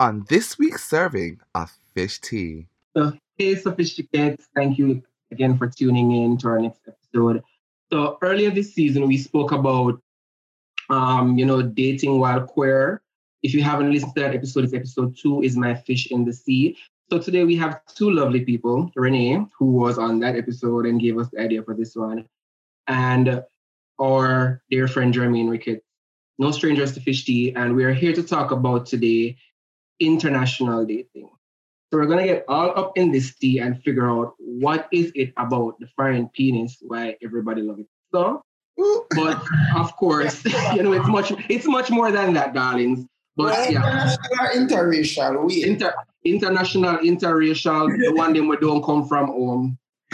on this week's serving of fish tea. So, hey, sophisticates, thank you again for tuning in to our next episode. So, earlier this season, we spoke about, um, you know, dating while queer. If you haven't listened to that episode, it's episode two, Is My Fish in the Sea? So, today we have two lovely people Renee, who was on that episode and gave us the idea for this one, and our dear friend Jermaine Ricketts, no strangers to fish tea, and we are here to talk about today international dating. So we're gonna get all up in this tea and figure out what is it about the foreign penis why everybody loves it. So, but of course, you know it's much it's much more than that, darlings. But well, yeah, international, interracial, we Inter, international, interracial, the one them we don't come from home.